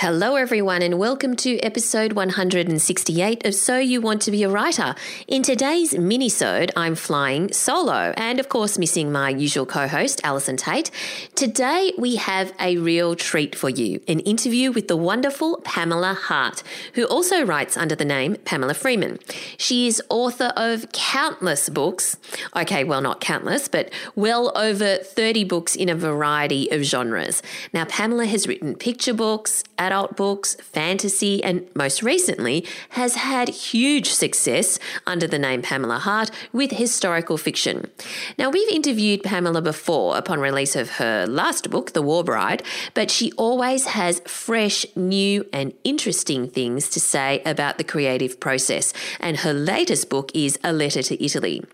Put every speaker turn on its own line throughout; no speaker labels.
Hello, everyone, and welcome to episode 168 of So You Want to Be a Writer. In today's mini-sode, I'm flying solo and, of course, missing my usual co-host, Allison Tait. Today, we have a real treat for you, an interview with the wonderful Pamela Hart, who also writes under the name Pamela Freeman. She is author of countless books. Okay, well, not countless, but well over 30 books in a variety of genres. Now, Pamela has written picture books, adult books, fantasy, and most recently has had huge success under the name Pamela Hart with historical fiction. Now, we've interviewed Pamela before upon release of her last book, The War Bride, but she always has fresh, new, and interesting things to say about the creative process, and her latest book is A Letter to Italy.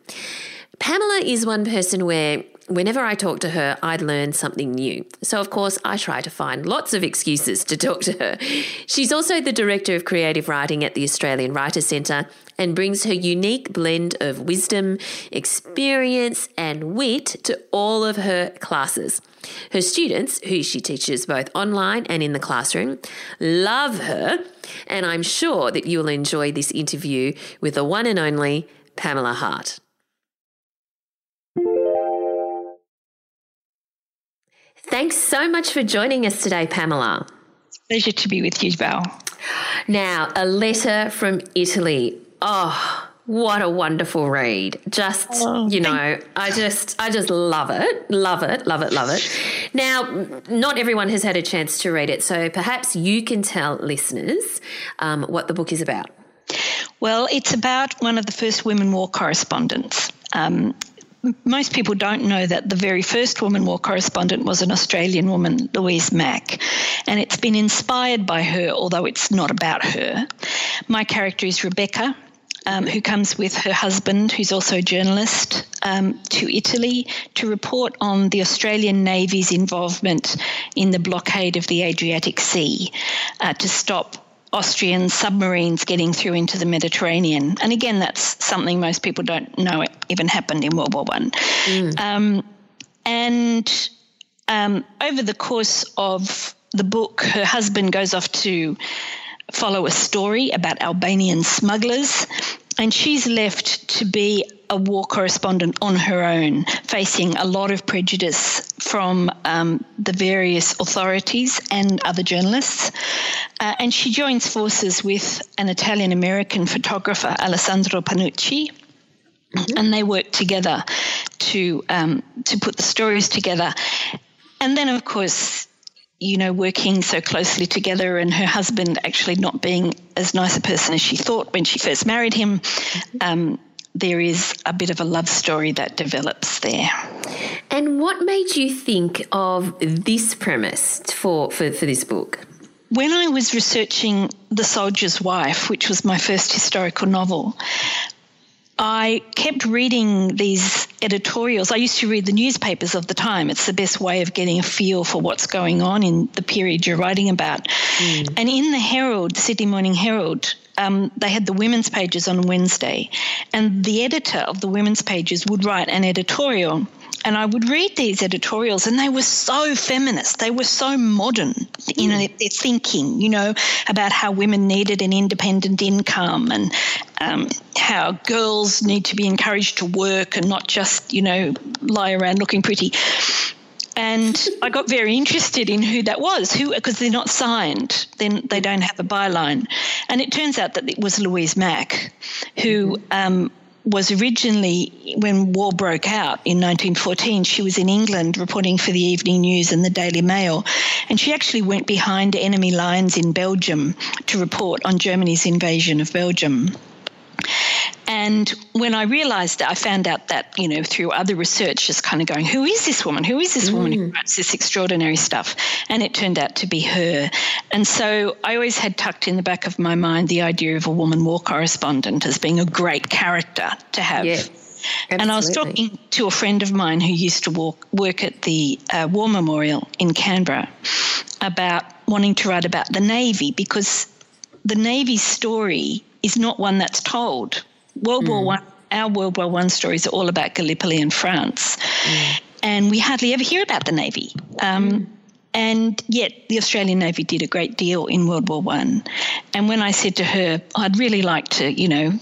Pamela is one person where whenever I talk to her, I'd learn something new. So, of course, I try to find lots of excuses to talk to her. She's also the Director of Creative Writing at the Australian Writers Centre and brings her unique blend of wisdom, experience, and wit to all of her classes. Her students, who she teaches both online and in the classroom, love her, and I'm sure that you'll enjoy this interview with the one and only Pamela Hart. Thanks so much for joining us today, Pamela.
It's a pleasure to be with you, Val.
Now, a letter from Italy. Oh, what a wonderful read. Just, oh, you know, I just I just love it. Love it. Love it. Love it. Now, not everyone has had a chance to read it, so perhaps you can tell listeners um, what the book is about.
Well, it's about one of the first women war correspondents. Um, most people don't know that the very first woman war correspondent was an Australian woman, Louise Mack, and it's been inspired by her, although it's not about her. My character is Rebecca. Um, who comes with her husband, who's also a journalist, um, to Italy to report on the Australian Navy's involvement in the blockade of the Adriatic Sea uh, to stop Austrian submarines getting through into the Mediterranean. And again, that's something most people don't know it even happened in World War One. Mm. Um, and um, over the course of the book, her husband goes off to follow a story about Albanian smugglers, and she's left to be a war correspondent on her own, facing a lot of prejudice from um, the various authorities and other journalists. Uh, and she joins forces with an Italian American photographer, Alessandro Panucci. Mm-hmm. And they work together to um, to put the stories together, and then of course you know, working so closely together and her husband actually not being as nice a person as she thought when she first married him, mm-hmm. um, there is a bit of a love story that develops there.
And what made you think of this premise for, for, for this book?
When I was researching The Soldier's Wife, which was my first historical novel, I kept reading these editorials. I used to read the newspapers of the time. It's the best way of getting a feel for what's going on in the period you're writing about. Mm. And in the Herald, the Sydney Morning Herald, um, they had the women's pages on Wednesday, and the editor of the women's pages would write an editorial. And I would read these editorials, and they were so feminist. They were so modern, you know, their thinking, you know, about how women needed an independent income and um, how girls need to be encouraged to work and not just, you know, lie around looking pretty. And I got very interested in who that was, who because they're not signed, then they don't have a byline. And it turns out that it was Louise Mack, who mm-hmm. um, was originally, when war broke out in 1914, she was in England reporting for the Evening News and the Daily Mail. And she actually went behind enemy lines in Belgium to report on Germany's invasion of Belgium. And when I realized that, I found out that, you know, through other research, just kind of going, who is this woman? Who is this mm. woman who mm. writes this extraordinary stuff? And it turned out to be her. And so I always had tucked in the back of my mind the idea of a woman war correspondent as being a great character to have. Yeah. Absolutely. And I was talking to a friend of mine who used to walk, work at the uh, War Memorial in Canberra about wanting to write about the Navy because the Navy's story is not one that's told. World mm. War One, our World War One stories are all about Gallipoli and France, mm. and we hardly ever hear about the Navy. Um, mm. And yet, the Australian Navy did a great deal in World War One. And when I said to her, I'd really like to, you know,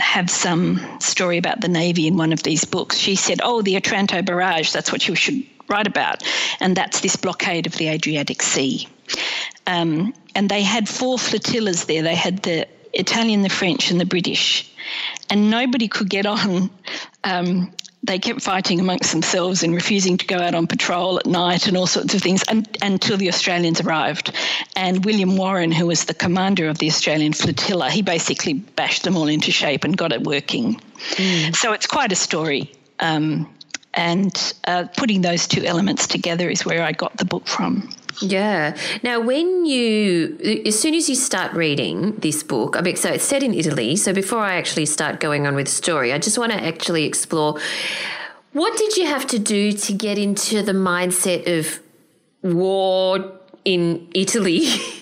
have some story about the Navy in one of these books, she said, Oh, the Otranto Barrage, that's what you should write about. And that's this blockade of the Adriatic Sea. Um, and they had four flotillas there. They had the Italian, the French, and the British. And nobody could get on. Um, they kept fighting amongst themselves and refusing to go out on patrol at night and all sorts of things and, until the Australians arrived. And William Warren, who was the commander of the Australian flotilla, he basically bashed them all into shape and got it working. Mm. So it's quite a story. Um, and uh, putting those two elements together is where I got the book from.
Yeah. Now, when you, as soon as you start reading this book, I mean, so it's set in Italy. So before I actually start going on with the story, I just want to actually explore what did you have to do to get into the mindset of war in Italy,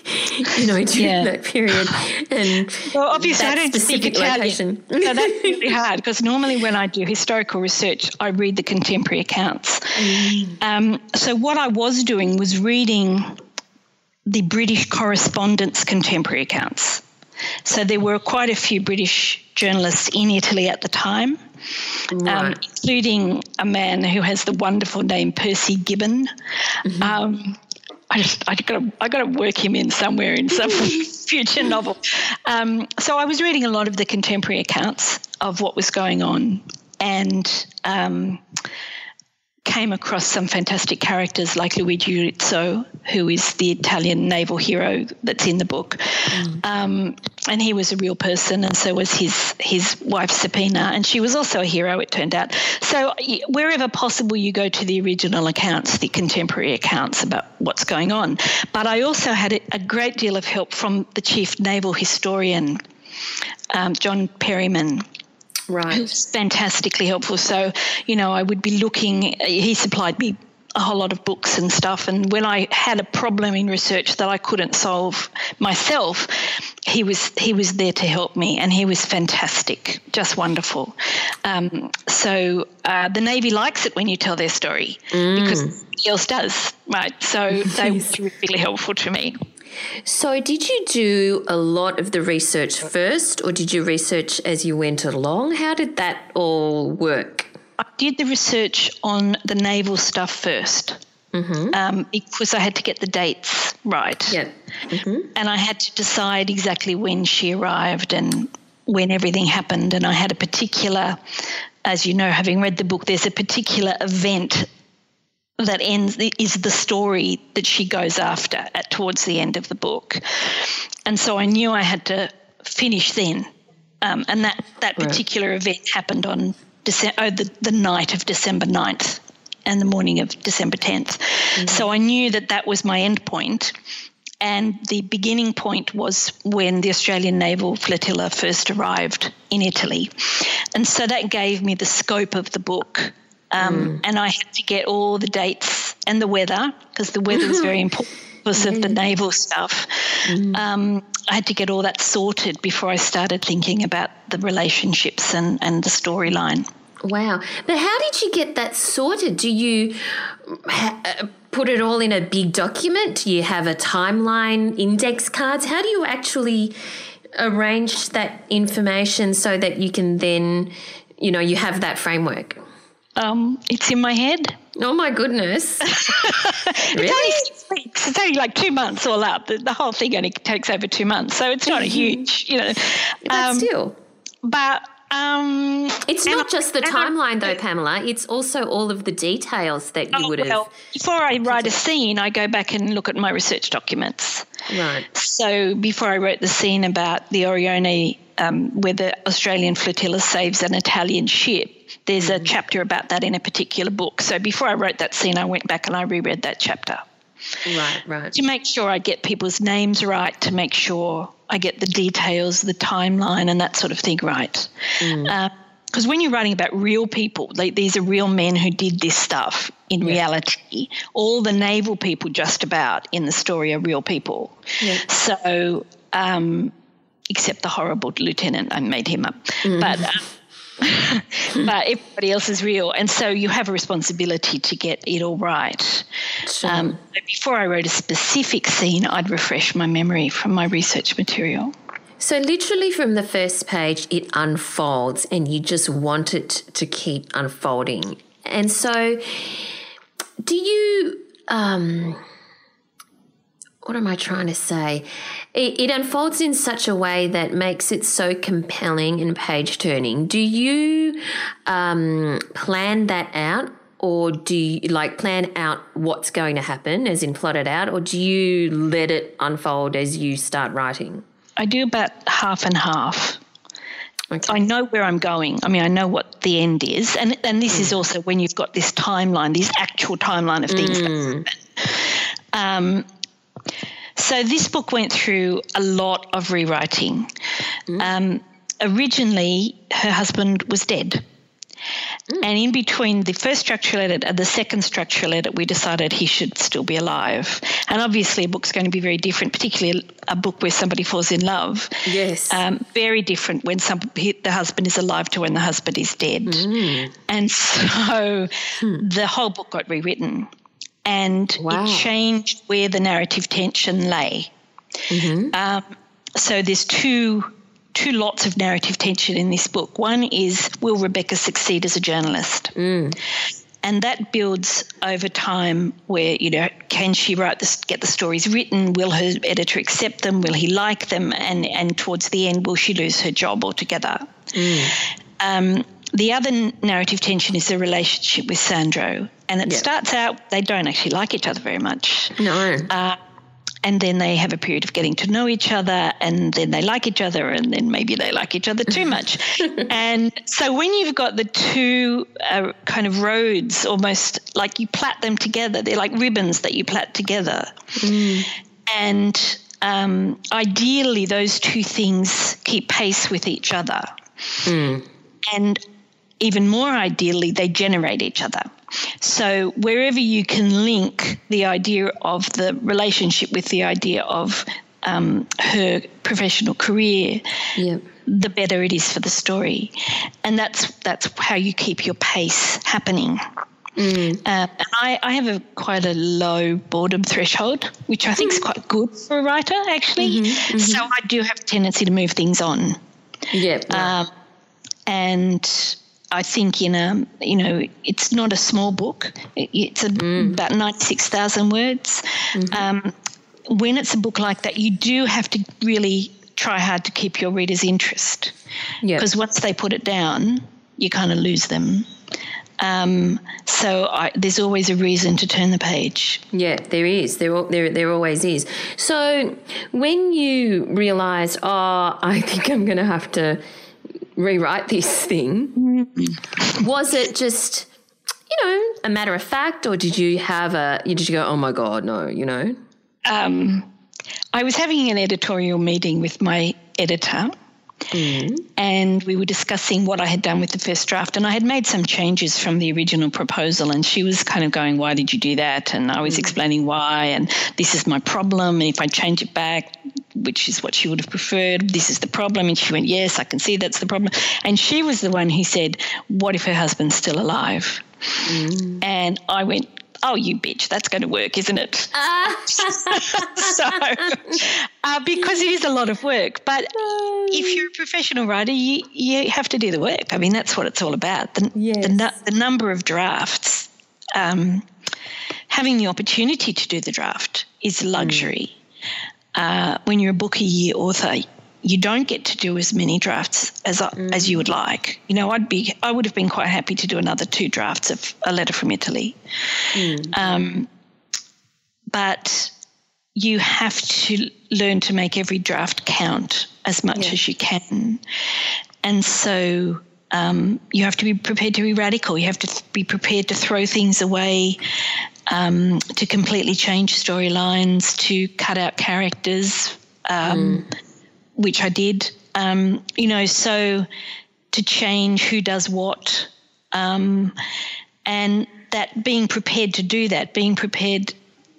you know, during yeah. that period. And
well, obviously, I don't speak Italian. so that's really hard because normally when I do historical research, I read the contemporary accounts. Mm. Um, so what I was doing was reading the British correspondence contemporary accounts. So there were quite a few British journalists in Italy at the time. Um, right. Um, including a man who has the wonderful name Percy Gibbon. Mm-hmm. Um, I just I got to I got to work him in somewhere in some future novel. Um, so I was reading a lot of the contemporary accounts of what was going on, and um, came across some fantastic characters like Luigi Rizzo, who is the Italian naval hero that's in the book. Mm. Um, and he was a real person, and so was his his wife Serpina, and she was also a hero. It turned out. So wherever possible, you go to the original accounts, the contemporary accounts about what's going on. But I also had a great deal of help from the chief naval historian, um, John Perryman
Right.
Who's fantastically helpful. So, you know, I would be looking, he supplied me a whole lot of books and stuff. And when I had a problem in research that I couldn't solve myself, he was he was there to help me, and he was fantastic, just wonderful. Um, so uh, the Navy likes it when you tell their story mm. because nobody else does, right? So they were really helpful to me.
So, did you do a lot of the research first, or did you research as you went along? How did that all work?
I did the research on the naval stuff 1st mm-hmm. um, because I had to get the dates right.
Yeah. Mm-hmm.
And I had to decide exactly when she arrived and when everything happened. And I had a particular, as you know, having read the book, there's a particular event that ends is the story that she goes after at towards the end of the book, and so I knew I had to finish then, um, and that that particular right. event happened on December, oh, the the night of December 9th and the morning of December 10th. Mm-hmm. So I knew that that was my end point. And the beginning point was when the Australian Naval Flotilla first arrived in Italy. And so that gave me the scope of the book um, mm. And I had to get all the dates and the weather because the weather was very important because of the naval stuff. Mm. Um, I had to get all that sorted before I started thinking about the relationships and, and the storyline.
Wow. But how did you get that sorted? Do you ha- uh, put it all in a big document? Do you have a timeline, index cards? How do you actually arrange that information so that you can then, you know, you have that framework?
Um, it's in my head.
Oh my goodness!
really? It's only six weeks. It's only like two months all up. The, the whole thing only takes over two months, so it's not a mm-hmm. huge, you know.
But um, still.
But Um,
it's not just the timeline, though, Pamela. It's also all of the details that you
oh,
would have.
Well, before I write a scene, I go back and look at my research documents.
Right.
So before I wrote the scene about the Orione, um, where the Australian flotilla saves an Italian ship, there's a chapter about that in a particular book. So before I wrote that scene, I went back and I reread that chapter.
Right, right.
To make sure I get people's names right, to make sure I get the details, the timeline, and that sort of thing right. Because mm. uh, when you're writing about real people, like these are real men who did this stuff in yeah. reality. All the naval people, just about in the story, are real people. Yeah. So, um, except the horrible lieutenant, I made him up. Mm. But. Uh, but everybody else is real. And so you have a responsibility to get it all right. Sure. Um, before I wrote a specific scene, I'd refresh my memory from my research material.
So, literally from the first page, it unfolds, and you just want it to keep unfolding. And so, do you. Um, what am I trying to say? It, it, unfolds in such a way that makes it so compelling and page turning. Do you um, plan that out? Or do you like plan out what's going to happen, as in plot it out, or do you let it unfold as you start writing?
I do about half and half. Okay. I know where I'm going. I mean, I know what the end is, and and this mm. is also when you've got this timeline, this actual timeline of things. Mm. Um, so this book went through a lot of rewriting. Mm. Um, originally, her husband was dead. Mm. And in between the first structural edit and the second structural edit, we decided he should still be alive. And obviously, a book's going to be very different, particularly a book where somebody falls in love.
Yes.
Um, very different when some, he, the husband is alive to when the husband is dead. Mm. And so hmm. the whole book got rewritten and wow. it changed where the narrative tension lay. Mm-hmm. Um, so there's two two lots of narrative tension in this book. One is will Rebecca succeed as a journalist? Mm. And that builds over time where, you know, can she write this, get the stories written? Will her editor accept them? Will he like them? And, and towards the end, will she lose her job altogether? Mm. Um, the other narrative tension is the relationship with Sandro. And it yep. starts out, they don't actually like each other very much.
No. Uh,
and then they have a period of getting to know each other, and then they like each other, and then maybe they like each other too much. and so when you've got the two uh, kind of roads, almost like you plait them together, they're like ribbons that you plait together. Mm. And um, ideally, those two things keep pace with each other. Mm. And even more ideally, they generate each other. So, wherever you can link the idea of the relationship with the idea of um, her professional career, yep. the better it is for the story, and that's that's how you keep your pace happening. Mm. Uh, I, I, have a quite a low boredom threshold, which I think is quite good for a writer, actually. Mm-hmm, mm-hmm. So I do have a tendency to move things on.
Yeah. Um,
and I think in a you know it's not a small book. It's a, mm. about ninety six thousand words. Mm-hmm. Um, when it's a book like that, you do have to really try hard to keep your reader's interest. Because yep. once they put it down, you kind of lose them. Um, so I, there's always a reason to turn the page.
Yeah, there is. There, there, there always is. So when you realise, oh, I think I'm going to have to rewrite this thing. Was it just, you know, a matter of fact, or did you have a, you did you go, oh my God, no, you know?
Um, I was having an editorial meeting with my editor. Mm. And we were discussing what I had done with the first draft, and I had made some changes from the original proposal. And she was kind of going, Why did you do that? And I was mm. explaining why, and this is my problem. And if I change it back, which is what she would have preferred. This is the problem. And she went, Yes, I can see that's the problem. And she was the one who said, What if her husband's still alive? Mm. And I went, Oh, you bitch, that's going to work, isn't it? Uh. so, uh, because it is a lot of work. But if you're a professional writer, you, you have to do the work. I mean, that's what it's all about. The, yes. the, the number of drafts, um, having the opportunity to do the draft is luxury. Mm uh, when you're a book a year author, you don't get to do as many drafts as mm. as you would like. You know, I'd be I would have been quite happy to do another two drafts of a letter from Italy, mm. um, but you have to learn to make every draft count as much yeah. as you can, and so. Um, you have to be prepared to be radical. You have to be prepared to throw things away, um, to completely change storylines, to cut out characters. Um, mm which I did. Um, you know, so to change who does what, um, and that being prepared to do that, being prepared.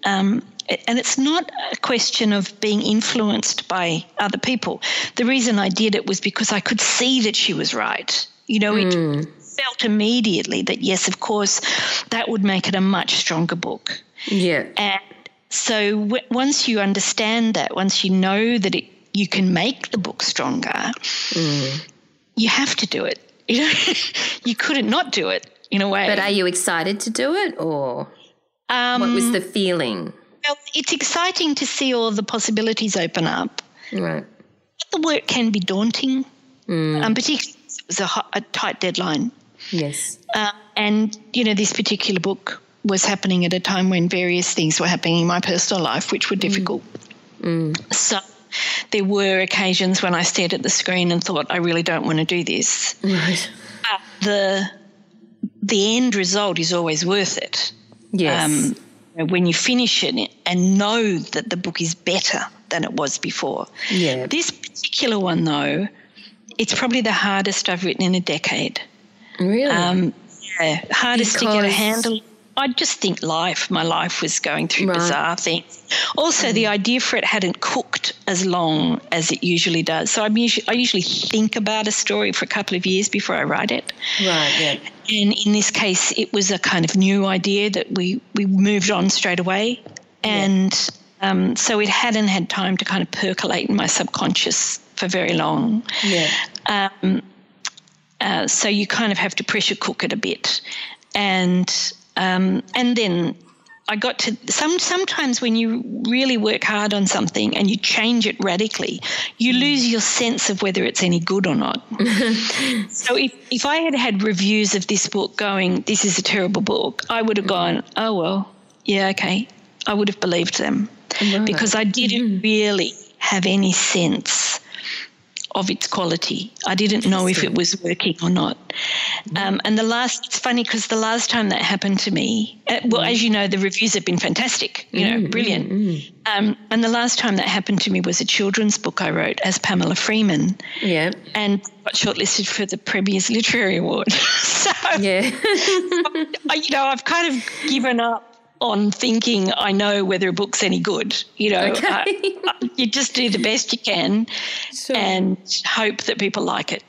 Um, and it's not a question of being influenced by other people. The reason I did it was because I could see that she was right. You know, mm. it felt immediately that, yes, of course, that would make it a much stronger book.
Yeah.
And so w- once you understand that, once you know that it you can make the book stronger, mm. you have to do it. You know, you couldn't not do it in a way.
But are you excited to do it, or um, what was the feeling?
Well, it's exciting to see all the possibilities open up.
Right.
But the work can be daunting, mm. um, particularly it was a, a, tight deadline.
Yes.
Uh, and you know, this particular book was happening at a time when various things were happening in my personal life, which were mm. difficult.
Mm.
So there were occasions when I stared at the screen and thought, I really don't want to do this.
Right.
But the the end result is always worth it.
Yes.
Um, when you finish it and know that the book is better than it was before.
Yeah.
This particular one, though, it's probably the hardest I've written in a decade.
Really?
Um, yeah, hardest because... to get a handle I just think life, my life was going through right. bizarre things. Also, mm. the idea for it hadn't cooked as long as it usually does. So I'm usually, I usually think about a story for a couple of years before I write it.
Right, yeah.
And in this case, it was a kind of new idea that we, we moved on straight away. And yeah. um, so it hadn't had time to kind of percolate in my subconscious for very long.
Yeah.
Um, uh, so you kind of have to pressure cook it a bit. And um, and then I got to some sometimes when you really work hard on something and you change it radically, you mm. lose your sense of whether it's any good or not. so if, if I had had reviews of this book going, this is a terrible book, I would have mm. gone, oh well, yeah, okay. I would have believed them. Right. Because I didn't mm-hmm. really have any sense of its quality. I didn't know if it was working or not. Um, and the last, it's funny because the last time that happened to me, uh, well, as you know, the reviews have been fantastic, you know, mm, brilliant. Mm, mm. Um, and the last time that happened to me was a children's book I wrote as Pamela Freeman.
Yeah.
And got shortlisted for the Premier's Literary Award. so,
yeah.
I, you know, I've kind of given up on thinking I know whether a book's any good. You know, okay. uh, you just do the best you can sure. and hope that people like it.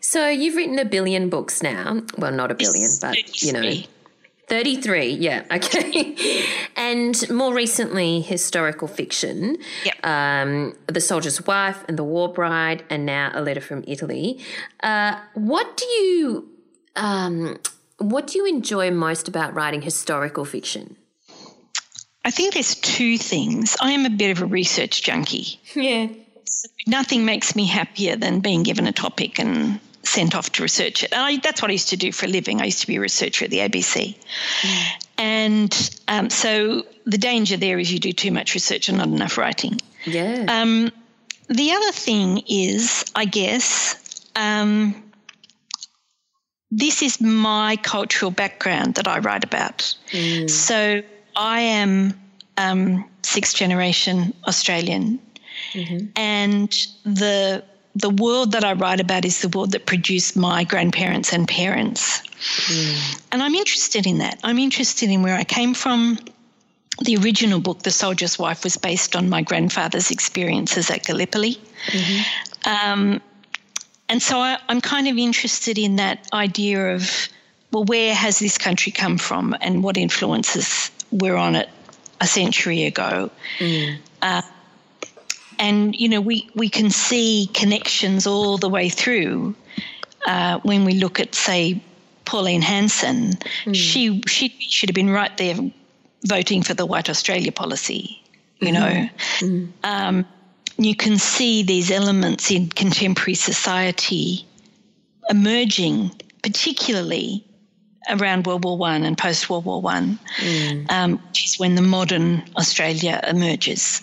So you've written a billion books now. Well, not a billion, but you know. 33, yeah, okay. and more recently, historical fiction.
Yep.
Um, the Soldier's Wife and The War Bride, and now A Letter from Italy. Uh, what do you um, what do you enjoy most about writing historical fiction?
I think there's two things. I am a bit of a research junkie.
Yeah.
Nothing makes me happier than being given a topic and sent off to research it. And I, that's what I used to do for a living. I used to be a researcher at the ABC. Mm. And um, so the danger there is you do too much research and not enough writing.
Yeah.
Um, the other thing is, I guess, um, this is my cultural background that I write about. Mm. So I am um, sixth generation Australian, mm-hmm. and the the world that I write about is the world that produced my grandparents and parents. Mm. And I'm interested in that. I'm interested in where I came from. The original book, The Soldier's Wife, was based on my grandfather's experiences at Gallipoli. Mm-hmm. Um, and so I, I'm kind of interested in that idea of, well, where has this country come from and what influences were on it a century ago?
Mm.
Uh, and, you know, we, we can see connections all the way through uh, when we look at, say, Pauline Hanson. Mm. She, she should have been right there voting for the White Australia policy, you mm-hmm. know. Mm. Um, you can see these elements in contemporary society emerging, particularly around World War One and post World War One, mm. um, which is when the modern Australia emerges.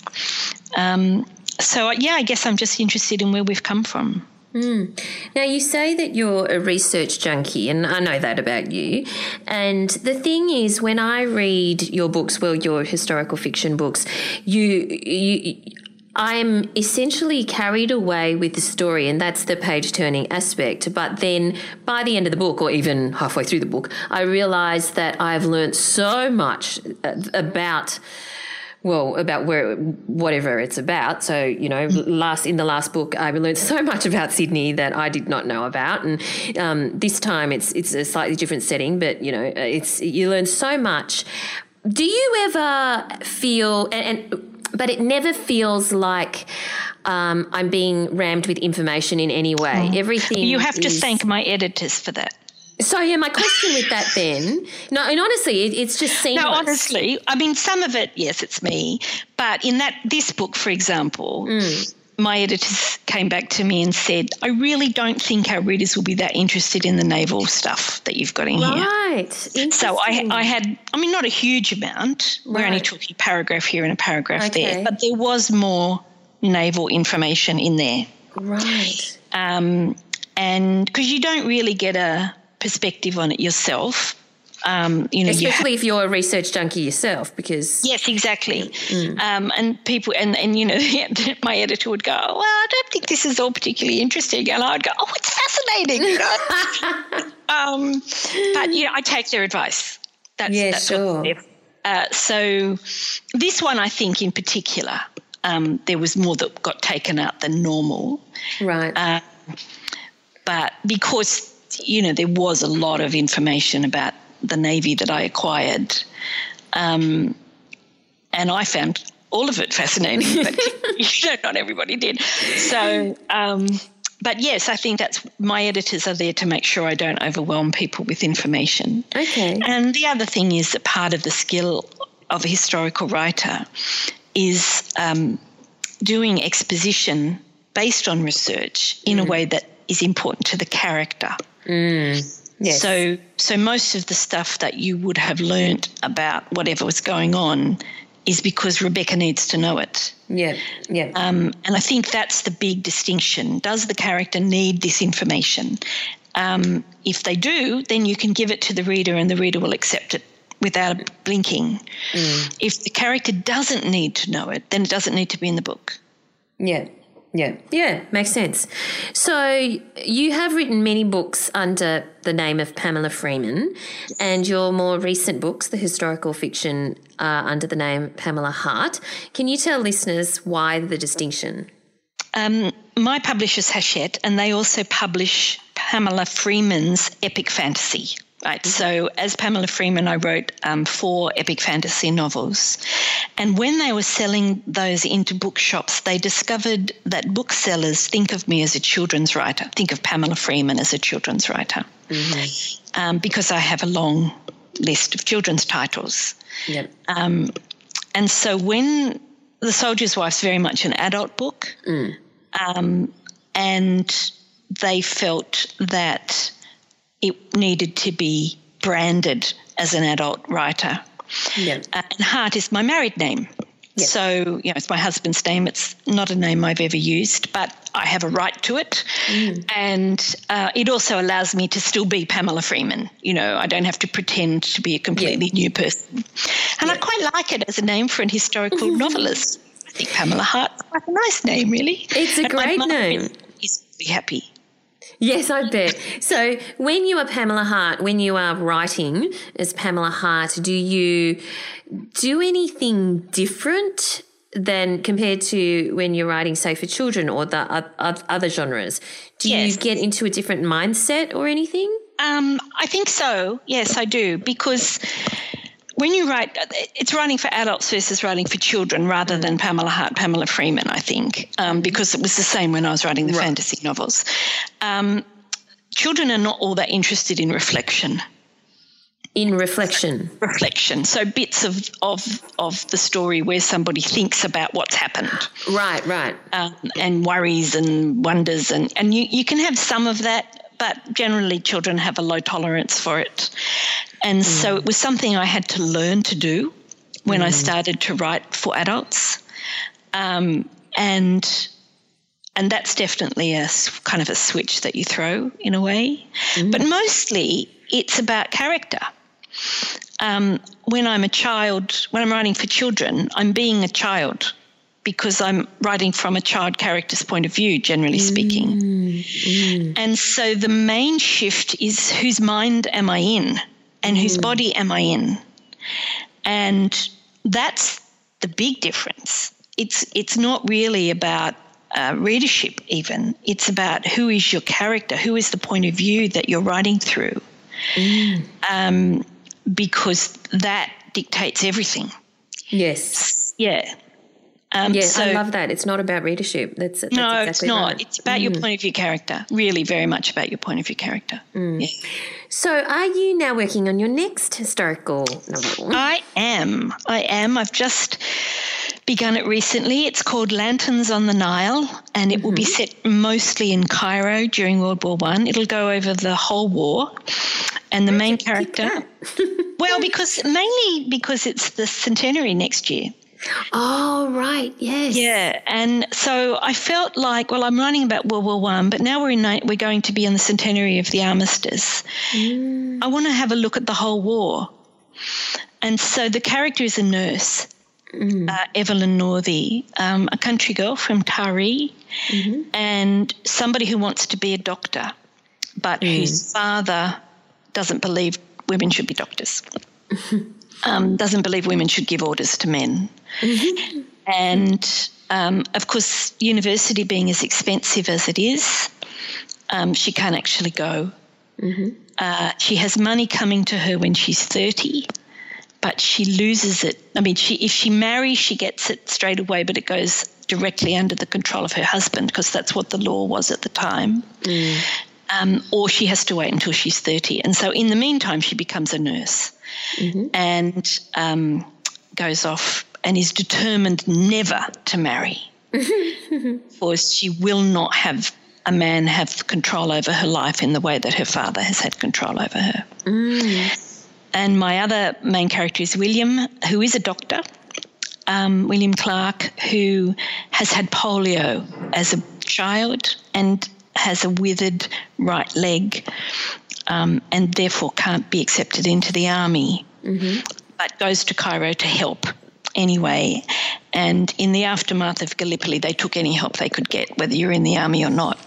Um, so yeah, I guess I'm just interested in where we've come from.
Mm. Now, you say that you're a research junkie, and I know that about you. And the thing is, when I read your books, well, your historical fiction books, you, you I'm essentially carried away with the story, and that's the page turning aspect. But then by the end of the book, or even halfway through the book, I realize that I've learned so much uh, about well about where whatever it's about. So you know last in the last book i learned so much about sydney that i did not know about. And um, this time it's it's a slightly different setting but you know it's you learn so much. Do you ever feel and, and but it never feels like um, I'm being rammed with information in any way. Mm. Everything.
You have to thank my editors for that.
So yeah, my question with that then, no, and honestly, it, it's just seamless.
No, honestly, I mean, some of it, yes, it's me, but in that this book, for example. Mm my editors came back to me and said, I really don't think our readers will be that interested in the naval stuff that you've got in
right.
here.
Right.
So I, I had, I mean, not a huge amount. Right. We're only talking a paragraph here and a paragraph okay. there, but there was more naval information in there.
Right.
Um, and because you don't really get a perspective on it yourself um, you know,
especially you if you're a research junkie yourself, because
yes, exactly. Mm. Um, and people, and and you know, my editor would go, "Well, I don't think this is all particularly interesting," and I'd go, "Oh, it's fascinating." You know? um, but yeah, I take their advice.
That's, yeah, that's sure.
Uh, so this one, I think, in particular, um, there was more that got taken out than normal.
Right. Uh,
but because you know there was a lot of information about the Navy that I acquired. Um, and I found all of it fascinating, but you know, not everybody did. So, um, but yes, I think that's my editors are there to make sure I don't overwhelm people with information.
Okay.
And the other thing is that part of the skill of a historical writer is um, doing exposition based on research in mm. a way that is important to the character.
Mm. Yes.
So, so most of the stuff that you would have learnt about whatever was going on is because Rebecca needs to know it.
Yeah, yeah.
Um, and I think that's the big distinction. Does the character need this information? Um, if they do, then you can give it to the reader and the reader will accept it without blinking. Mm. If the character doesn't need to know it, then it doesn't need to be in the book.
Yeah, yeah, yeah, makes sense. So you have written many books under the name of Pamela Freeman, and your more recent books, the historical fiction, are under the name Pamela Hart. Can you tell listeners why the distinction?
Um, my publisher's Hachette, and they also publish Pamela Freeman's epic fantasy. Right. So, as Pamela Freeman, I wrote um, four epic fantasy novels. And when they were selling those into bookshops, they discovered that booksellers think of me as a children's writer, think of Pamela Freeman as a children's writer, mm-hmm. um, because I have a long list of children's titles.
Yep.
Um, and so, when The Soldier's Wife's very much an adult book, mm. Um, and they felt that it needed to be branded as an adult writer.
Yeah. Uh,
and Hart is my married name. Yeah. So, you know, it's my husband's name. It's not a name I've ever used, but I have a right to it. Mm. And uh, it also allows me to still be Pamela Freeman. You know, I don't have to pretend to be a completely yeah. new person. And yeah. I quite like it as a name for an historical novelist. I think Pamela Hart's quite a nice name, really.
It's a and great name.
He's really happy.
Yes, I bet. So, when you are Pamela Hart, when you are writing as Pamela Hart, do you do anything different than compared to when you're writing, say, for children or the other genres? Do yes. you get into a different mindset or anything?
Um, I think so. Yes, I do because when you write, it's writing for adults versus writing for children rather than Pamela Hart, Pamela Freeman, I think, um, because it was the same when I was writing the right. fantasy novels. Um, children are not all that interested in reflection.
in reflection.
Reflection. So bits of of of the story where somebody thinks about what's happened.
Right, right.
Um, and worries and wonders and and you you can have some of that, but generally children have a low tolerance for it. And mm. so it was something I had to learn to do when mm. I started to write for adults. Um, and and that's definitely a kind of a switch that you throw in a way. Mm. But mostly it's about character um, when I'm a child, when I'm writing for children, I'm being a child because I'm writing from a child character's point of view, generally speaking. Mm, mm. And so the main shift is whose mind am I in and mm. whose body am I in? And that's the big difference. It's, it's not really about uh, readership, even. It's about who is your character, who is the point of view that you're writing through. Mm. Um, because that dictates everything.
Yes.
Yeah.
Um, yes, so, I love that. It's not about readership. That's, that's
no,
exactly
it's not. Right. It's about mm. your point of view character. Really, very much about your point of view character. Mm. Yeah.
So, are you now working on your next historical novel?
I am. I am. I've just begun it recently. It's called Lanterns on the Nile, and it mm-hmm. will be mm-hmm. set mostly in Cairo during World War One. It'll go over the whole war, and the main character. well, because mainly because it's the centenary next year.
Oh right, yes.
Yeah, and so I felt like, well, I'm writing about World War One, but now we're in we're going to be in the centenary of the armistice. Mm. I want to have a look at the whole war, and so the character is a nurse, mm. uh, Evelyn Northey, um, a country girl from Taree, mm-hmm. and somebody who wants to be a doctor, but mm. whose father doesn't believe women should be doctors. um, doesn't believe women should give orders to men. Mm-hmm. And um, of course, university being as expensive as it is, um, she can't actually go. Mm-hmm. Uh, she has money coming to her when she's 30, but she loses it. I mean, she, if she marries, she gets it straight away, but it goes directly under the control of her husband because that's what the law was at the time. Mm. Um, or she has to wait until she's 30. And so, in the meantime, she becomes a nurse mm-hmm. and um, goes off and is determined never to marry because she will not have a man have control over her life in the way that her father has had control over her. Mm. And my other main character is William, who is a doctor. Um, William Clark, who has had polio as a child and has a withered right leg um, and therefore can't be accepted into the army, mm-hmm. but goes to Cairo to help anyway. And in the aftermath of Gallipoli, they took any help they could get, whether you're in the army or not.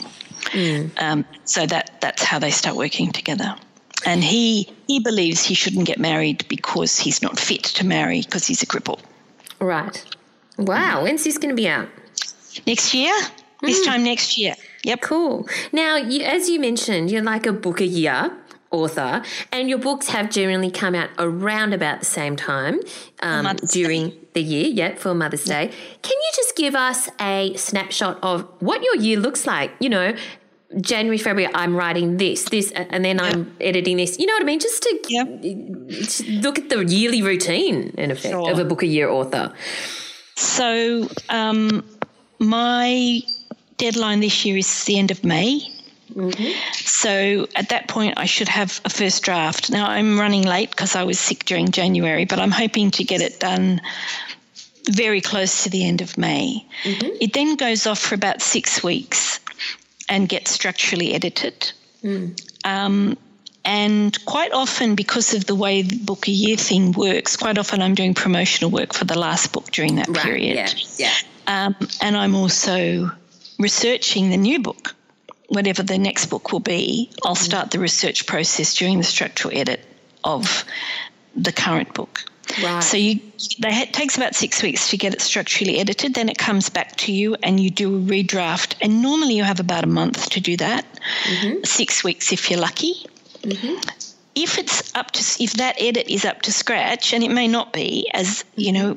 Mm. Um, so that that's how they start working together. And he he believes he shouldn't get married because he's not fit to marry because he's a cripple.
Right. Wow. When's this going to be out?
Next year. Mm. This time next year. Yep.
Cool. Now, you, as you mentioned, you're like a book a year author, and your books have generally come out around about the same time um, during Day. the year, yet for Mother's Day. Can you just give us a snapshot of what your year looks like? You know, January, February, I'm writing this, this, and then yep. I'm editing this. You know what I mean? Just to yep. look at the yearly routine, in effect, sure. of a book a year author.
So, um, my deadline this year is the end of May. Mm-hmm. So at that point, I should have a first draft. Now I'm running late because I was sick during January, but I'm hoping to get it done very close to the end of May. Mm-hmm. It then goes off for about six weeks and gets structurally edited. Mm. Um, and quite often, because of the way the book a year thing works, quite often I'm doing promotional work for the last book during that right, period.
Yeah, yeah.
Um, and I'm also researching the new book, whatever the next book will be, I'll mm-hmm. start the research process during the structural edit of the current book. Right. So you, it takes about six weeks to get it structurally edited. Then it comes back to you, and you do a redraft. And normally you have about a month to do that. Mm-hmm. Six weeks if you're lucky. Mm-hmm. If it's up to if that edit is up to scratch, and it may not be, as you know,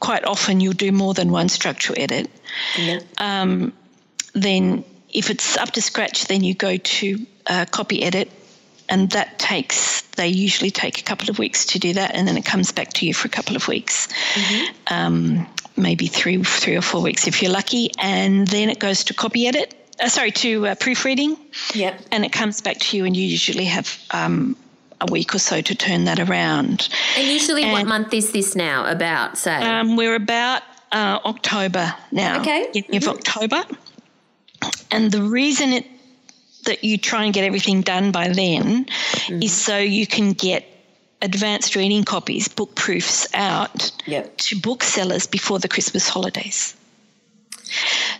quite often you'll do more than one structural edit. Um, then, if it's up to scratch, then you go to uh, copy edit and that takes they usually take a couple of weeks to do that, and then it comes back to you for a couple of weeks, mm-hmm. um, maybe three three or four weeks if you're lucky, and then it goes to copy edit. Uh, sorry, to uh, proofreading.
Yep.
And it comes back to you, and you usually have um, a week or so to turn that around.
And usually, and, what month is this now? About say?
Um, we're about uh, October now.
Okay.
Beginning mm-hmm. of October. And the reason it that you try and get everything done by then mm-hmm. is so you can get advanced reading copies, book proofs out
yep.
to booksellers before the Christmas holidays.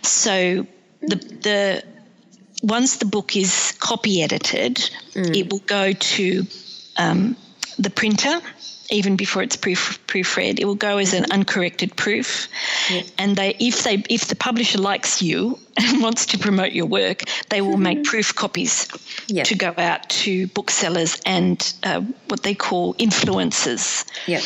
So the the once the book is copy edited, mm. it will go to um, the printer even before it's proof, proofread. It will go as an uncorrected proof, yeah. and they if they if the publisher likes you and wants to promote your work, they will mm-hmm. make proof copies yeah. to go out to booksellers and uh, what they call influencers.
Yeah.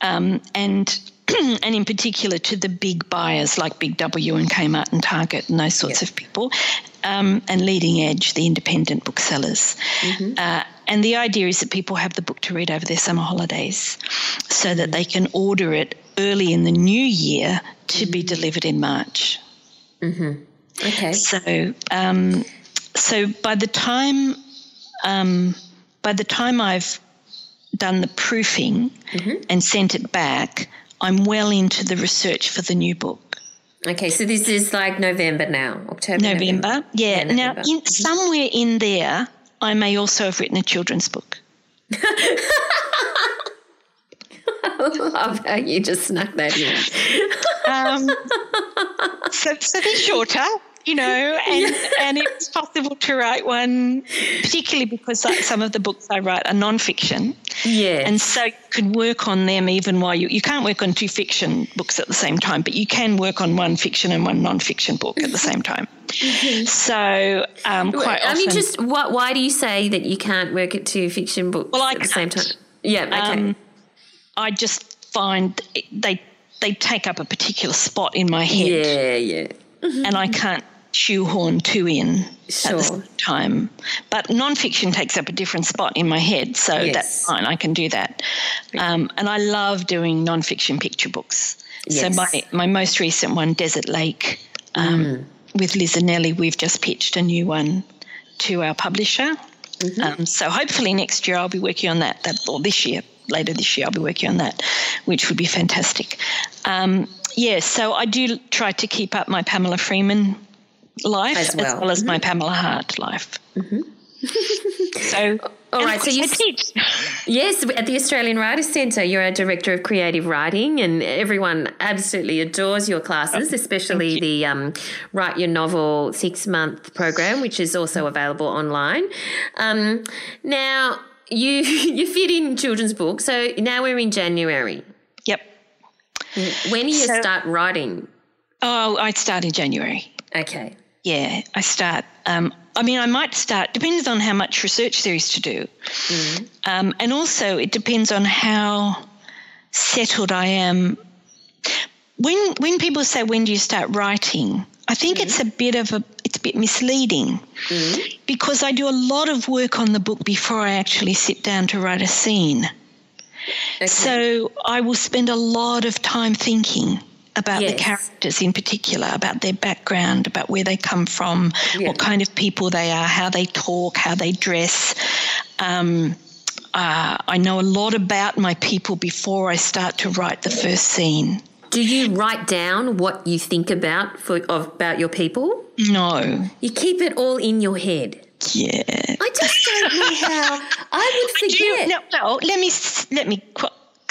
Um, and and in particular to the big buyers like Big W and Kmart and Target and those sorts of people, um, and Leading Edge, the independent booksellers. Mm-hmm. Uh, and the idea is that people have the book to read over their summer holidays so that they can order it early in the new year to be mm-hmm. delivered in March.
Mm-hmm. Okay.
So, um, so by the time um, by the time I've done the proofing mm-hmm. and sent it back, I'm well into the research for the new book.
Okay, so this is like November now, October.
November, November. yeah. yeah November. Now, in, somewhere in there, I may also have written a children's book.
I love how you just snuck that in.
um, so, so they're shorter, you know, and, and it's possible to write one, particularly because like some of the books I write are non-fiction.
Yeah.
And so you can work on them even while you, you can't work on two fiction books at the same time, but you can work on one fiction and one non-fiction book at the same time. Mm-hmm. So um, quite I
often, mean, just what, why do you say that you can't work at two fiction books well, at the same time? Yeah, okay. Um,
I just find they they take up a particular spot in my head.
Yeah, yeah.
and I can't shoehorn two in sure. at the same time. But nonfiction takes up a different spot in my head, so yes. that's fine. I can do that. Um, and I love doing nonfiction picture books. Yes. So my my most recent one, Desert Lake, um, mm. with Liz Anelli, we've just pitched a new one to our publisher. Mm-hmm. Um, so hopefully next year I'll be working on that. That or this year, later this year I'll be working on that, which would be fantastic. Um, yeah, so I do try to keep up my Pamela Freeman life as well as, well as mm-hmm. my Pamela Hart life.
Mm-hmm.
so,
all right. So you teach. Yes, at the Australian Writers Centre, you're a director of creative writing, and everyone absolutely adores your classes, especially the um, Write Your Novel six month program, which is also available online. Um, now, you you fit in children's books, so now we're in January.
Yep.
When do you so, start writing?
Oh, I'd start in January.
Okay
yeah, I start. Um, I mean, I might start. Depends on how much research there is to do, mm. um, and also it depends on how settled I am. When when people say when do you start writing, I think mm. it's a bit of a it's a bit misleading mm. because I do a lot of work on the book before I actually sit down to write a scene. Okay. So I will spend a lot of time thinking about yes. the characters in particular, about their background, about where they come from, yeah. what kind of people they are, how they talk, how they dress. Um, uh, I know a lot about my people before I start to write the first scene.
Do you write down what you think about for about your people?
No.
You keep it all in your head.
Yeah.
I just don't know how I would forget.
You, no, no, let me let me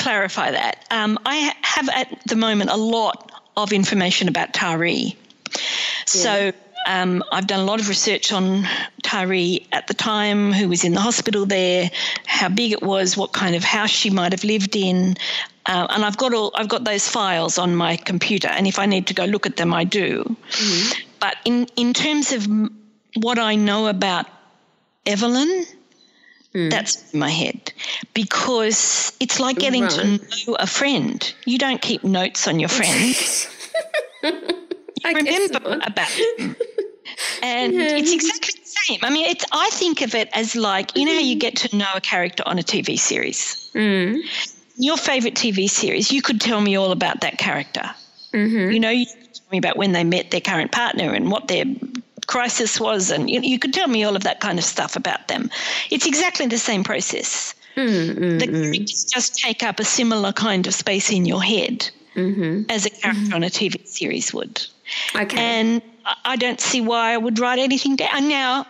clarify that. Um, I have at the moment a lot of information about Taree. Yeah. So um, I've done a lot of research on Taree at the time, who was in the hospital there, how big it was, what kind of house she might have lived in, uh, and I've got all I've got those files on my computer, and if I need to go look at them, I do. Mm-hmm. But in in terms of what I know about Evelyn, Mm. That's in my head because it's like getting right. to know a friend. You don't keep notes on your friends. you remember about them. And yeah. it's exactly the same. I mean, it's. I think of it as like you know how you get to know a character on a TV series.
Mm.
Your favorite TV series, you could tell me all about that character.
Mm-hmm.
You know, you could tell me about when they met their current partner and what their crisis was, and you, you could tell me all of that kind of stuff about them. It's exactly the same process.
Mm, mm
the mm. characters just take up a similar kind of space in your head mm-hmm. as a character on a mm-hmm. TV series would.
Okay.
And I- don't see why I would write anything down. Now,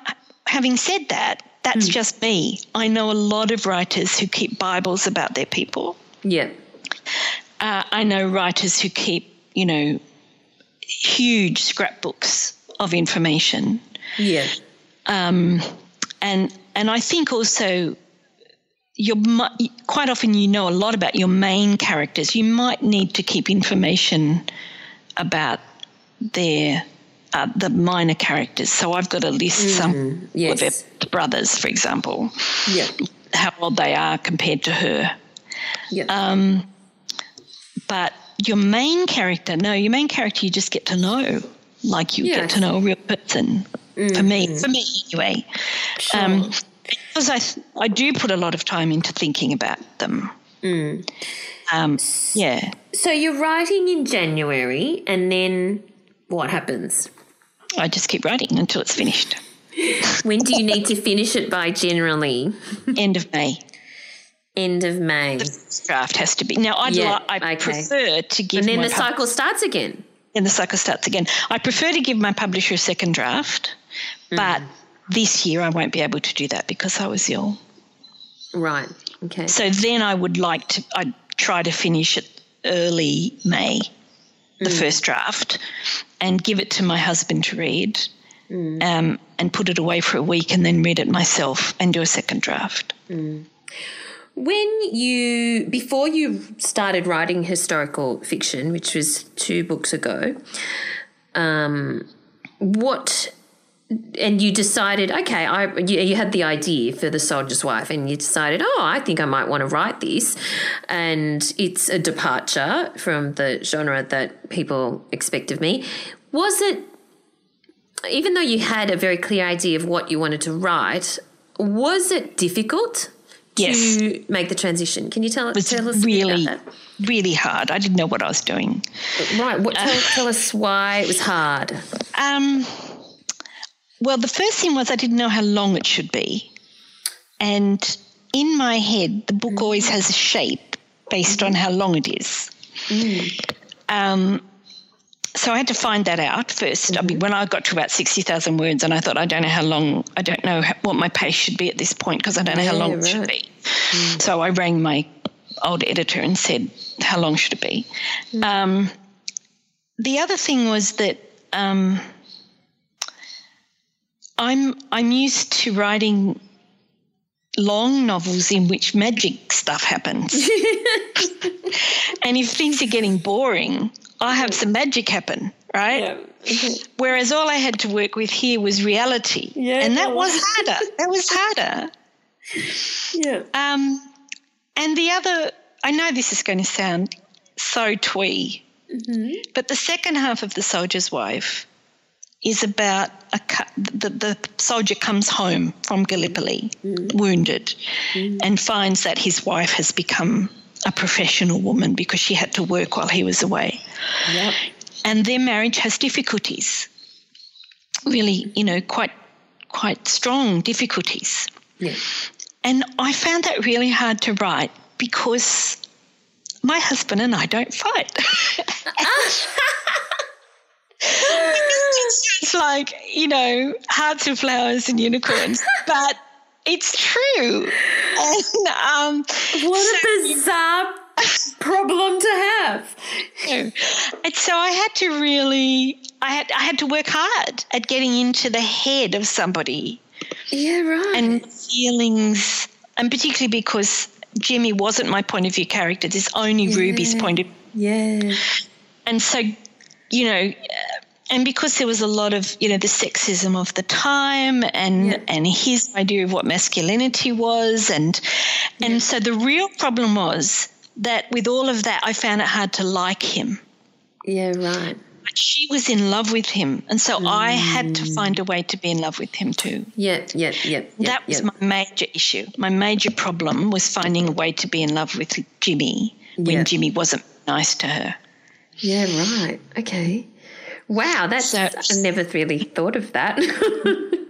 having said that, that's mm. just me. I know a lot of writers who keep Bibles about their people.
yeah.
Uh, I know writers who keep, you know, huge scrapbooks of information.
Yeah.
Um, and and I think also you're quite often you know a lot about your main characters. You might need to keep information about their uh, the minor characters. So I've got to list some
yes.
of their brothers, for example,
Yeah.
how old they are compared to her.
Yeah.
Um, but your main character, no, your main character you just get to know, like you
Yes.
get to know a real person. For me, for me anyway. Um, because I, I do put a lot of time into thinking about them. Um, yeah.
so you're writing in January, and then what happens?
I just keep writing until it's finished.
When do you need to finish it by? Generally,
End of May.
end of May, The
Draft has to be. Now, I'd
Yeah,
li- I
okay.
prefer to give
and then the
pub-
cycle starts again.
Then the cycle starts again. I prefer to give my publisher a second draft, mm. but this year I won't be able to do that because I was ill.
Right. Okay.
So then I would like to, I'd try to finish it early May, the mm. first draft, and give it to my husband to read mm. um, and put it away for a week and then read it myself and do a second draft.
When you before you started writing historical fiction, which was two books ago, um, what and you decided, okay, I you, you had the idea for the soldier's wife, and you decided, oh, I think I might want to write this, and it's a departure from the genre that people expect of me. Was it, even though you had a very clear idea of what you wanted to write, was it difficult?
Yes.
to make the transition. Can you tell,
It was
tell us
really, really hard. I didn't know what I was doing.
Right. What, tell, tell us why it was hard.
Um, well, the first thing was I didn't know how long it should be. And in my head, the book always has a shape based on how long it is. Um, so I had to find that out first. I mean, when I got to about 60,000 words, and I thought, I don't know how long, I don't know how, what my pace should be at this point because I don't know how
Yeah,
long it should
right.
be. So I rang my old editor and said, How long should it be? Um, the other thing was that um, I'm I'm used to writing long novels in which magic stuff happens. and if things are getting boring, I have some magic happen, right? Whereas all I had to work with here was reality. and that was harder. That was harder.
Yeah.
Um, and the other, I know this is going to sound so twee, mm-hmm. but the second half of The Soldier's Wife is about a the, the soldier comes home from Gallipoli mm-hmm. wounded mm-hmm. and finds that his wife has become a professional woman because she had to work while he was away.
Yep.
And their marriage has difficulties, really, you know, quite quite strong difficulties.
Yeah.
And I found that really hard to write because my husband and I don't fight. it's like, you know, hearts and flowers and unicorns, but it's true. And, um,
What a bizarre problem to have.
and so I had to really, I had, I had to work hard at getting into the head of somebody
Yeah, right.
and feelings, and particularly because Jimmy wasn't my point of view character. This only Ruby's point of view.
yeah.
and so you know and because there was a lot of you know the sexism of the time and
Yeah.
and his idea of what masculinity was and and so the real problem was that with all of that I found it hard to like him
Yeah, right.
But she was in love with him. And so mm. I had to find a way to be in love with him too.
Yeah, yeah, yeah.
that was my major issue. My major problem was finding a way to be in love with Jimmy when Jimmy wasn't nice to her.
Yeah, right. Okay. Wow, that's so, I never really thought of that.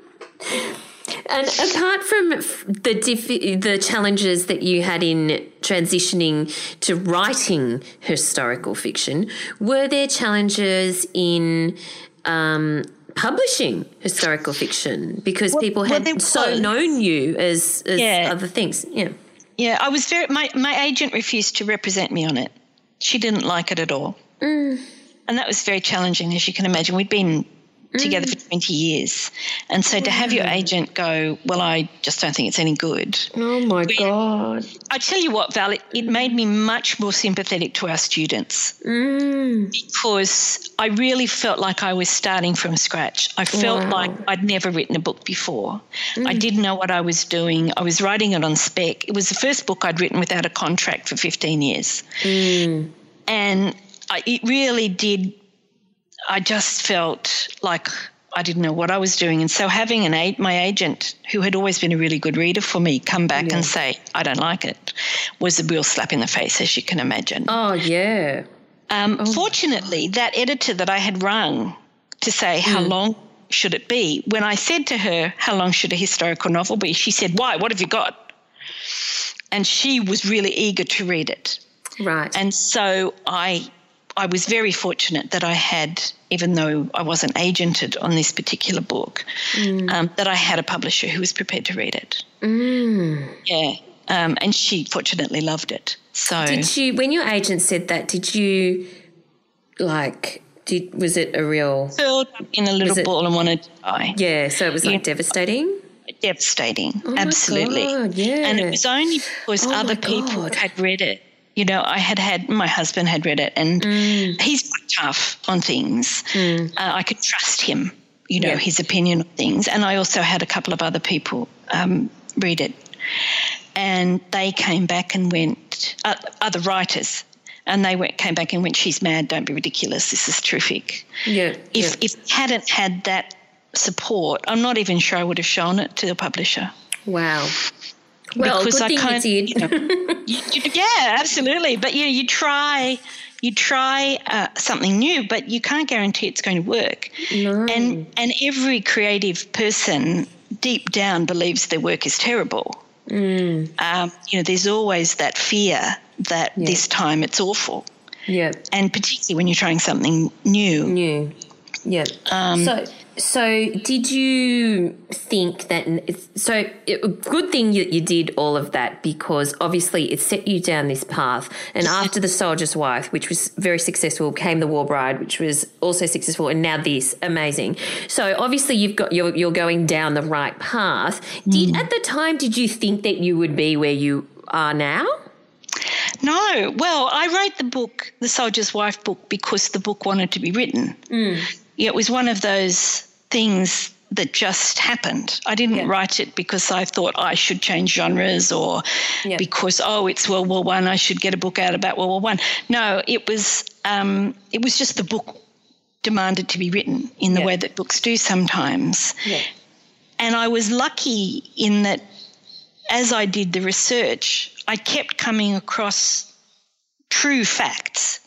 and apart from the diff- the challenges that you had in transitioning to writing historical fiction, were there challenges in um, publishing historical fiction because well, people had well, so known you as, as yeah. other things? Yeah.
Yeah, I was very. My my agent refused to represent me on it. She didn't like it at all. Mm. And that was very challenging, as you can imagine. We'd been together mm. for 20 years. And so to have your agent go, well, I just don't think it's any good.
Oh my God.
I tell you what, Val, it, it, made me much more sympathetic to our students mm. because I really felt like I was starting from scratch. I felt wow. like I'd never written a book before. Mm. I didn't know what I was doing. I was writing it on spec. It was the first book I'd written without a contract for 15 years. Mm. And I, it really did I just felt like I didn't know what I was doing. And so having an my agent, who had always been a really good reader for me, come back yeah. and say, I don't like it, was a real slap in the face, as you can imagine.
Oh, yeah.
Um, oh. Fortunately, that editor that I had rung to say, How mm. long should it be? When I said to her, How long should a historical novel be? She said, Why? What have you got? And she was really eager to read it.
Right.
And so I I was very fortunate that I had, even though I wasn't agented on this particular book, mm. um, that I had a publisher who was prepared to read it. Mm. Yeah. Um, and she fortunately loved it. So
did you? When your agent said that, did you like? Did was it a real?
Filled in a little ball and wanted to die.
Yeah. So it was like yeah. devastating
devastating. Oh absolutely.
God, yeah.
And it was only because oh other people had read it you know, I had had my husband had read it, and mm. he's quite tough on things. Mm. Uh, I could trust him, you know, yeah. his opinion on things. And I also had a couple of other people um, read it, and they came back and went, uh, other writers, and they went, came back and went, "She's mad! Don't be ridiculous. This is terrific."
Yeah.
If
yeah.
if hadn't had that support, I'm not even sure I would have shown it to the publisher.
Wow. Well, because I kind of, you know,
you, you, yeah, absolutely. But you know, you try, you try uh, something new, but you can't guarantee it's going to work. No. And and every creative person deep down believes their work is terrible. Mm. Um, you know, there's always that fear that yeah. this time it's awful.
Yeah.
And particularly when you're trying something new.
New. Yeah. Um, so so, did you think that? So, it, good thing you, you did all of that because obviously it set you down this path. And after the Soldier's Wife, which was very successful, came the War Bride, which was also successful, and now this, amazing. So, obviously, you've got you're, you're going down the right path. Did mm. at the time did you think that you would be where you are now?
No. Well, I wrote the book, the Soldier's Wife book, because the book wanted to be written. Mm. Yeah, it was one of those things that just happened. I didn't yeah. write it because I thought I should change genres or yeah. because oh it's World War One I should get a book out about World War One. No, it was um, it was just the book demanded to be written in the yeah. way that books do sometimes. And I was lucky in that as I did the research, I kept coming across true facts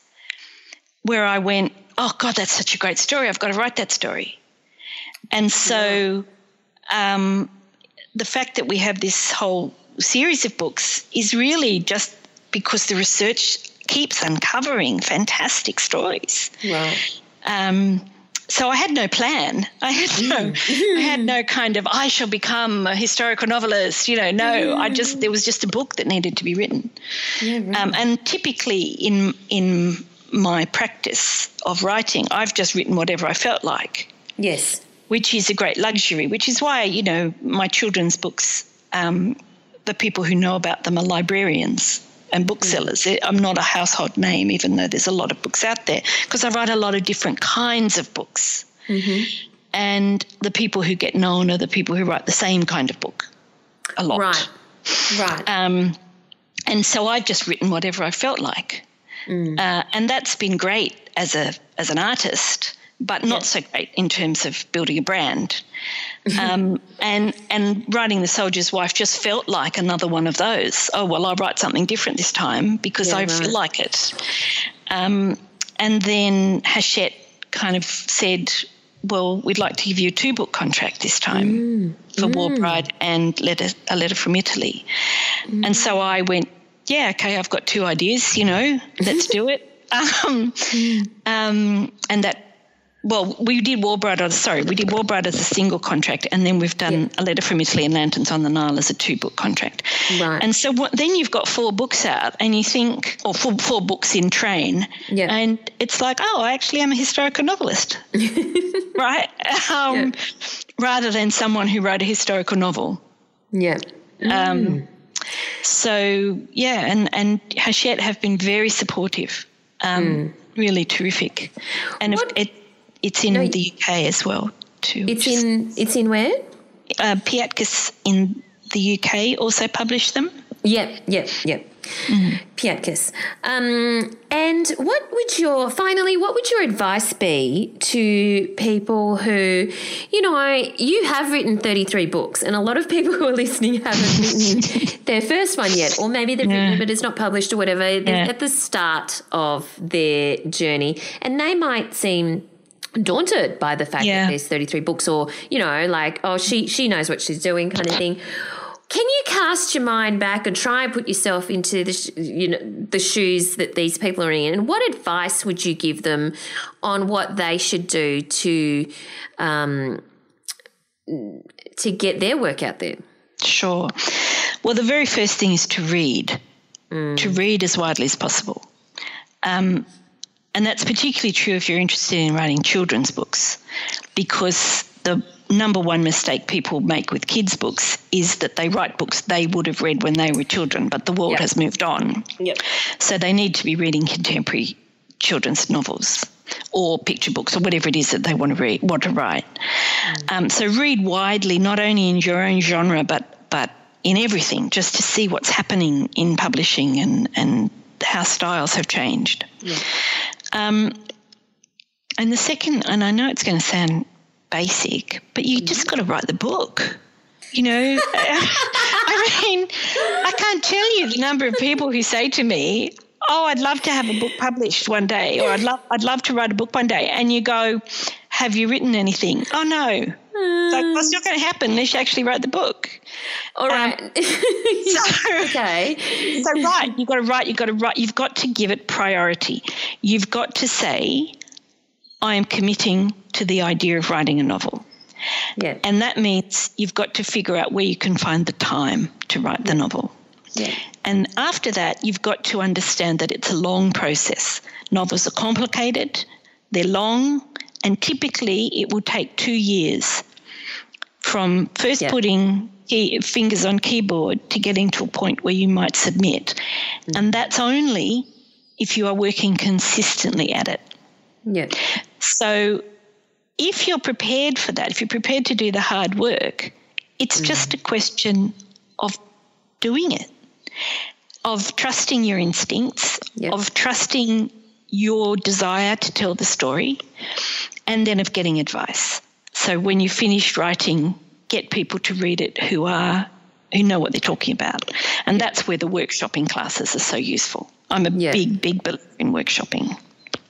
where I went, oh God, that's such a great story. I've got to write that story. And so um, the fact that we have this whole series of books is really just because the research keeps uncovering fantastic stories.
Right.
Um, so I had no plan. I had no, mm. I had no kind of I shall become a historical novelist. You know, no. I just there was just a book that needed to be written. Yeah, right. um, and typically in in my practice of writing, I've just written whatever I felt like.
Yes
which is a great luxury, which is why, you know, my children's books, um, the people who know about them are librarians and booksellers. Mm. I'm not a household name, even though there's a lot of books out there, because I write a lot of different kinds of books. Mm-hmm. And the people who get known are the people who write the same kind of book a lot.
Right. Right.
Um, and so I've just written whatever I felt like. mm. uh, and that's been great as a as an artist, but not so great in terms of building a brand. um, and and writing the soldier's wife just felt like another one of those. Oh well, I'll write something different this time because yeah, I right. feel like it. Um, and then Hachette kind of said, "Well, we'd like to give you a two book contract this time mm. for mm. War Bride and letter, a letter from Italy." Mm. And so I went, "Yeah, okay, I've got two ideas. You know, let's do it." Um, mm. um, and that well, we did War Bride, sorry, we did War Bride as a single contract, and then we've done yep. a letter from Italy and Lanterns on the Nile as a two book contract. Right. And so what, then you've got four books out, and you think, or four, four books in train, yep. and it's like, oh, I actually am a historical novelist, right? Um, yep. Rather than someone who wrote a historical novel.
Yeah. Um, mm.
So yeah, and and Hachette have been very supportive, um, mm. really terrific, and what? it it's in no, the UK as well too.
It's in it's in where?
Uh, Piatkus in the UK also published them.
Yep, yep, yep. Mm-hmm. Piatkus. Um, and what would your finally? What would your advice be to people who, you know, you have written thirty three books, and a lot of people who are listening haven't written their first one yet, or maybe they've yeah. written but it's not published or whatever. They're yeah. at the start of their journey, and they might seem daunted by the fact yeah. that there's 33 books or you know like oh she she knows what she's doing kind of thing. Can you cast your mind back and try and put yourself into the you know the shoes that these people are in? And what advice would you give them on what they should do to um, to get their work out there?
Sure. Well the very first thing is to read. Mm. to read as widely as possible. Um, and that's particularly true if you're interested in writing children's books, because the number one mistake people make with kids' books is that they write books they would have read when they were children, but the world yep. has moved on. Yep. So they need to be reading contemporary children's novels or picture books or whatever it is that they want to read, want to write. Mm. Um, so read widely, not only in your own genre, but but in everything, just to see what's happening in publishing and and how styles have changed. Yeah. Um, and the second, and I know it's going to sound basic, but you just got to write the book. You know, I mean, I can't tell you the number of people who say to me, "Oh, I'd love to have a book published one day," or "I'd love, I'd love to write a book one day," and you go, "Have you written anything?" Oh no, like, what's not going to happen unless you actually write the book?
All right. Um, so, okay.
So right, you've got to write. You've got to write. You've got to give it priority. You've got to say, "I am committing to the idea of writing a novel." Yeah. And that means you've got to figure out where you can find the time to write the novel. Yeah. And after that, you've got to understand that it's a long process. Novels are complicated, they're long, and typically it will take two years from first yeah. putting key, fingers on keyboard to getting to a point where you might submit. Mm. And that's only if you are working consistently at it.
Yeah.
So if you're prepared for that, if you're prepared to do the hard work, it's mm. just a question of doing it, of trusting your instincts, of trusting your desire to tell the story, and then of getting advice. So when you finish writing, get people to read it who are who know what they're talking about. And that's where the workshopping classes are so useful. I'm a yeah. big, big believer in workshopping.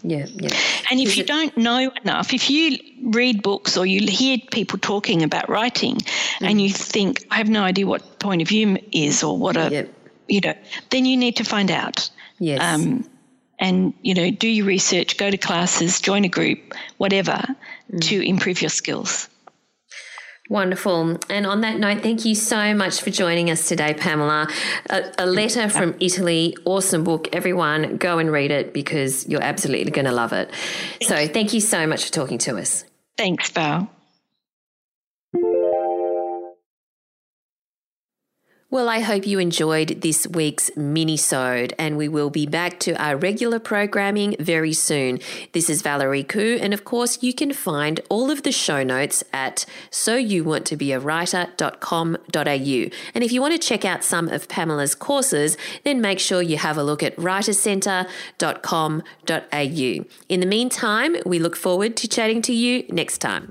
Yeah, yeah.
And if Is you it- don't know enough, if you read books or you hear people talking about writing mm. and you think, I have no idea what point of view is or what a, you know, then you need to find out.
Yes. Um,
and you know do your research go to classes join a group whatever mm. to improve your skills
Wonderful. And on that note, thank you so much for joining us today, Pamela. A, a, letter from Italy, awesome book. Everyone, go and read it because you're absolutely going to love it. So, thank you so much for talking to us.
Thanks, Val.
Well, I hope you enjoyed this week's mini-sode and we will be back to our regular programming very soon. This is Valerie Khoo and of course you can find all of the show notes at soyouwanttobeawriter.com.au. And if you want to check out some of Pamela's courses, then make sure you have a look at writercentre.com.au. In the meantime, we look forward to chatting to you next time.